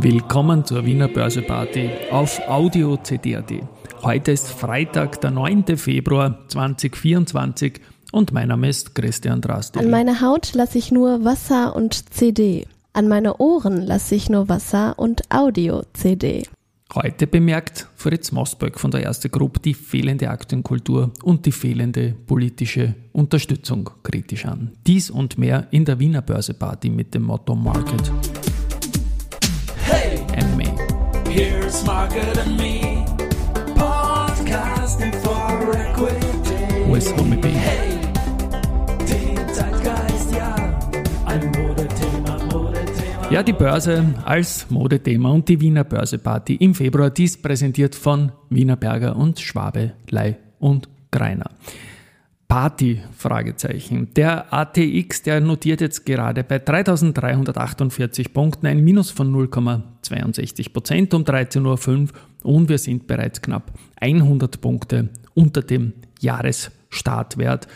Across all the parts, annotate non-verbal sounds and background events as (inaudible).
Willkommen zur Wiener Börseparty auf Audio CD.at. Heute ist Freitag, der 9. Februar 2024 und mein Name ist Christian Drasti. An meine Haut lasse ich nur Wasser und CD. An meine Ohren lasse ich nur Wasser und Audio-CD. Heute bemerkt Fritz Mosberg von der Erste Group die fehlende Aktienkultur und die fehlende politische Unterstützung kritisch an. Dies und mehr in der Wiener Börseparty mit dem Motto Market. Here's Market and Me. Podcasting for Equity. Ist Homie B? Hey, den Zeitgeist, ja. Ein Modethema, Modethema. Ja, die Börse als Modethema und die Wiener Börseparty im Februar. Dies präsentiert von Wiener Berger und Schwabe, Lei und Greiner. Party? Fragezeichen. Der ATX, der notiert jetzt gerade bei 3348 Punkten ein Minus von 0,62 Prozent um 13.05 Uhr und wir sind bereits knapp 100 Punkte unter dem Jahresstartwert.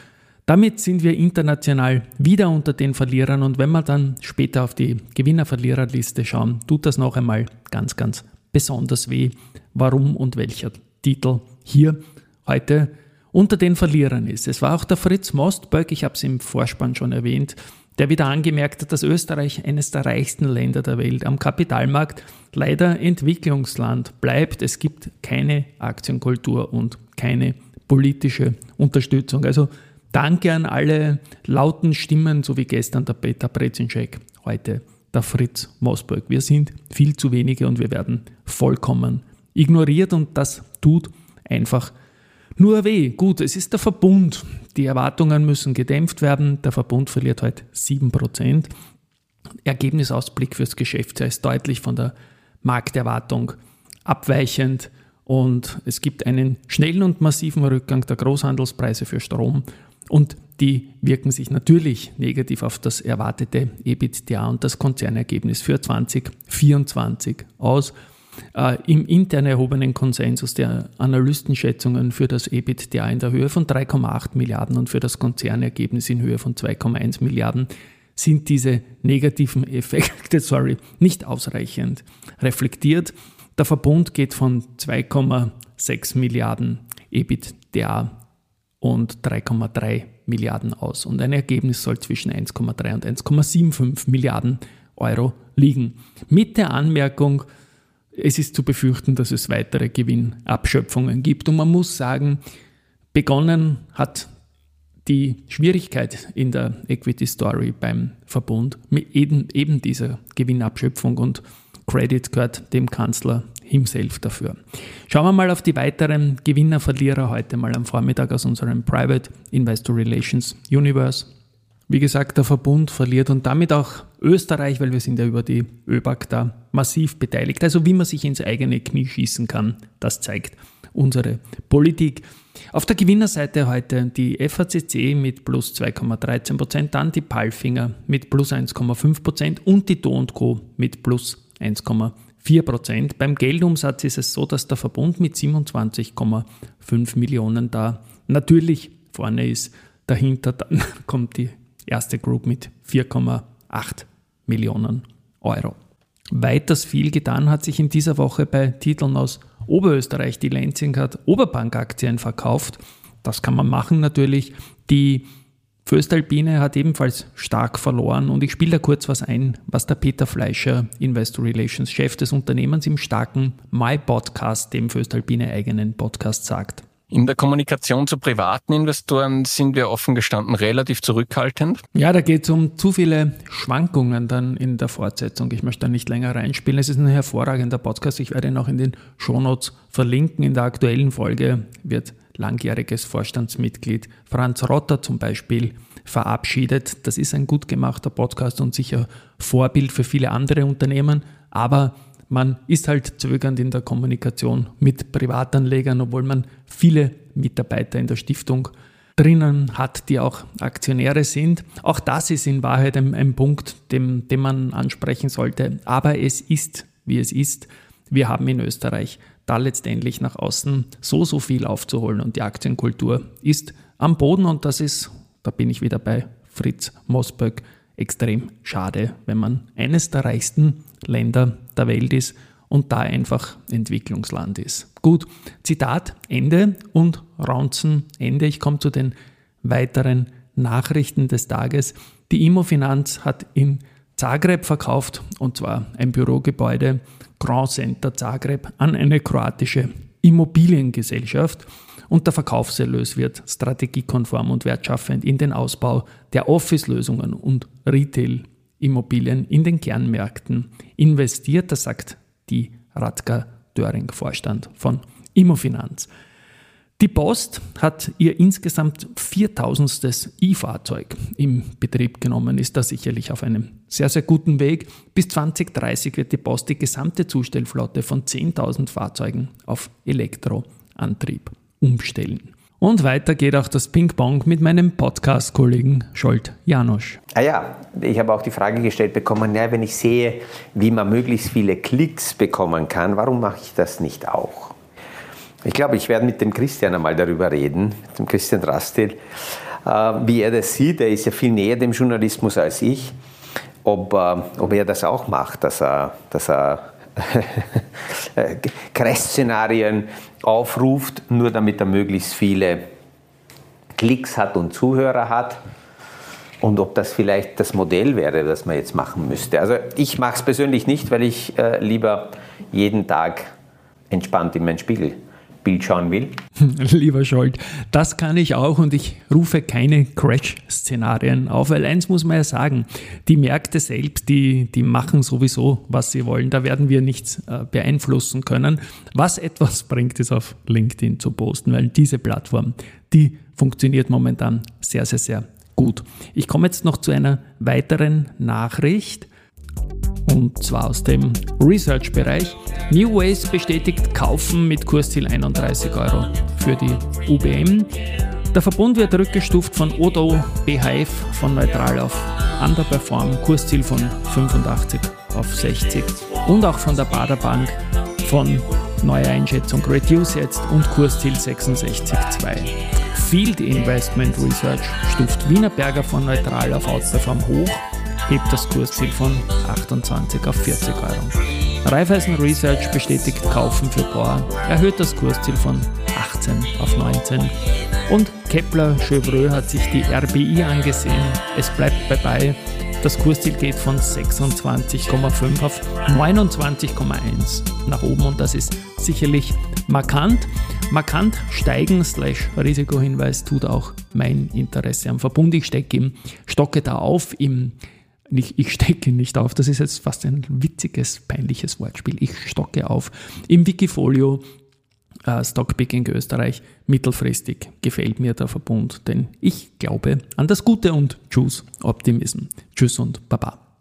Damit sind wir international wieder unter den Verlierern und wenn wir dann später auf die Gewinner-Verlierer-Liste schauen, tut das noch einmal ganz, ganz besonders weh. Warum und welcher Titel hier heute unter den Verlierern ist. Es war auch der Fritz Mostböck, ich habe es im Vorspann schon erwähnt, der wieder angemerkt hat, dass Österreich eines der reichsten Länder der Welt am Kapitalmarkt leider Entwicklungsland bleibt. Es gibt keine Aktienkultur und keine politische Unterstützung. Also danke an alle lauten Stimmen, so wie gestern der Peter Brezinschek, heute der Fritz Mosberg. Wir sind viel zu wenige und wir werden vollkommen ignoriert und das tut einfach nur weh. Gut, es ist der Verbund. Die Erwartungen müssen gedämpft werden. Der Verbund verliert heute 7%. Ergebnisausblick fürs Geschäftsjahr ist deutlich von der Markterwartung abweichend und es gibt einen schnellen und massiven Rückgang der Großhandelspreise für Strom und die wirken sich natürlich negativ auf das erwartete EBITDA und das Konzernergebnis für 2024 aus. Äh, Im intern erhobenen Konsensus der Analystenschätzungen für das EBITDA in der Höhe von 3,8 Milliarden und für das Konzernergebnis in Höhe von 2,1 Milliarden sind diese negativen Effekte (laughs) sorry, nicht ausreichend reflektiert. Der Verbund geht von 2,6 Milliarden EBITDA und 3,3 Milliarden aus. Und ein Ergebnis soll zwischen 1,3 und 1,75 Milliarden Euro liegen. Mit der Anmerkung, es ist zu befürchten, dass es weitere Gewinnabschöpfungen gibt. Und man muss sagen, begonnen hat die Schwierigkeit in der Equity Story beim Verbund mit eben, eben dieser Gewinnabschöpfung und Credit gehört dem Kanzler himself dafür. Schauen wir mal auf die weiteren Gewinner, Verlierer heute mal am Vormittag aus unserem Private Investor Relations Universe. Wie gesagt, der Verbund verliert und damit auch Österreich, weil wir sind ja über die ÖBAG da massiv beteiligt. Also wie man sich ins eigene Knie schießen kann, das zeigt unsere Politik. Auf der Gewinnerseite heute die FACC mit plus 2,13%, Prozent, dann die Palfinger mit plus 1,5 Prozent und die Do Co. mit plus 1,4%. Prozent. Beim Geldumsatz ist es so, dass der Verbund mit 27,5 Millionen da natürlich vorne ist. Dahinter dann (laughs) kommt die erste Group mit 4,8 Millionen Euro. Weiters viel getan hat sich in dieser Woche bei Titeln aus Oberösterreich. Die Lenzing hat Oberbank-Aktien verkauft. Das kann man machen natürlich. Die Föstalpine hat ebenfalls stark verloren und ich spiele da kurz was ein, was der Peter Fleischer, Investor Relations Chef des Unternehmens im starken My Podcast, dem Föstalpine eigenen Podcast sagt. In der Kommunikation zu privaten Investoren sind wir offen gestanden relativ zurückhaltend. Ja, da geht es um zu viele Schwankungen dann in der Fortsetzung. Ich möchte da nicht länger reinspielen. Es ist ein hervorragender Podcast. Ich werde ihn auch in den Shownotes verlinken. In der aktuellen Folge wird langjähriges Vorstandsmitglied Franz Rotter zum Beispiel verabschiedet. Das ist ein gut gemachter Podcast und sicher Vorbild für viele andere Unternehmen. Aber man ist halt zögernd in der Kommunikation mit Privatanlegern, obwohl man viele Mitarbeiter in der Stiftung drinnen hat, die auch Aktionäre sind. Auch das ist in Wahrheit ein, ein Punkt, den, den man ansprechen sollte. Aber es ist, wie es ist. Wir haben in Österreich da letztendlich nach außen so, so viel aufzuholen und die Aktienkultur ist am Boden und das ist, da bin ich wieder bei Fritz Mosböck, extrem schade, wenn man eines der reichsten Länder der Welt ist und da einfach Entwicklungsland ist. Gut, Zitat Ende und Raunzen Ende. Ich komme zu den weiteren Nachrichten des Tages. Die Immofinanz hat in Zagreb verkauft und zwar ein Bürogebäude Grand Center Zagreb an eine kroatische Immobiliengesellschaft und der Verkaufserlös wird strategiekonform und wertschaffend in den Ausbau der Office-Lösungen und Retail-Immobilien in den Kernmärkten investiert. Das sagt die Radka Döring, Vorstand von Immofinanz. Die Post hat ihr insgesamt 4000. E-Fahrzeug im Betrieb genommen, ist da sicherlich auf einem sehr, sehr guten Weg. Bis 2030 wird die Post die gesamte Zustellflotte von 10.000 Fahrzeugen auf Elektroantrieb umstellen. Und weiter geht auch das Ping-Pong mit meinem Podcast-Kollegen Scholt Janosch. Ah ja, ich habe auch die Frage gestellt bekommen, ja, wenn ich sehe, wie man möglichst viele Klicks bekommen kann, warum mache ich das nicht auch? Ich glaube, ich werde mit dem Christian einmal darüber reden, mit dem Christian Drastil, äh, wie er das sieht. Er ist ja viel näher dem Journalismus als ich. Ob, äh, ob er das auch macht, dass er, dass er (laughs) Crash-Szenarien aufruft, nur damit er möglichst viele Klicks hat und Zuhörer hat. Und ob das vielleicht das Modell wäre, das man jetzt machen müsste. Also ich mache es persönlich nicht, weil ich äh, lieber jeden Tag entspannt in meinen Spiegel Bild schauen will? (laughs) Lieber Scholt, das kann ich auch und ich rufe keine Crash-Szenarien auf, weil eins muss man ja sagen, die Märkte selbst, die, die machen sowieso, was sie wollen. Da werden wir nichts äh, beeinflussen können. Was etwas (laughs) bringt, ist auf LinkedIn zu posten, weil diese Plattform, die funktioniert momentan sehr, sehr, sehr gut. Ich komme jetzt noch zu einer weiteren Nachricht und zwar aus dem Research-Bereich. New Ways bestätigt Kaufen mit Kursziel 31 Euro für die UBM. Der Verbund wird rückgestuft von Odo BHF von neutral auf Underperform, Kursziel von 85 auf 60 und auch von der Baderbank von neuer Einschätzung Reduce jetzt und Kursziel 66,2. Field Investment Research stuft Wienerberger von neutral auf Outperform hoch hebt das Kursziel von 28 auf 40 Euro. Raiffeisen Research bestätigt Kaufen für Bohr, erhöht das Kursziel von 18 auf 19 und Kepler Chevreux hat sich die RBI angesehen. Es bleibt dabei, das Kursziel geht von 26,5 auf 29,1 nach oben und das ist sicherlich markant. Markant steigen slash Risikohinweis tut auch mein Interesse am Verbund. Ich stecke, stocke da auf im ich, ich stecke nicht auf, das ist jetzt fast ein witziges, peinliches Wortspiel. Ich stocke auf. Im Wikifolio äh, Stockpicking Österreich mittelfristig gefällt mir der Verbund, denn ich glaube an das Gute und Tschüss Optimism. Tschüss und Baba.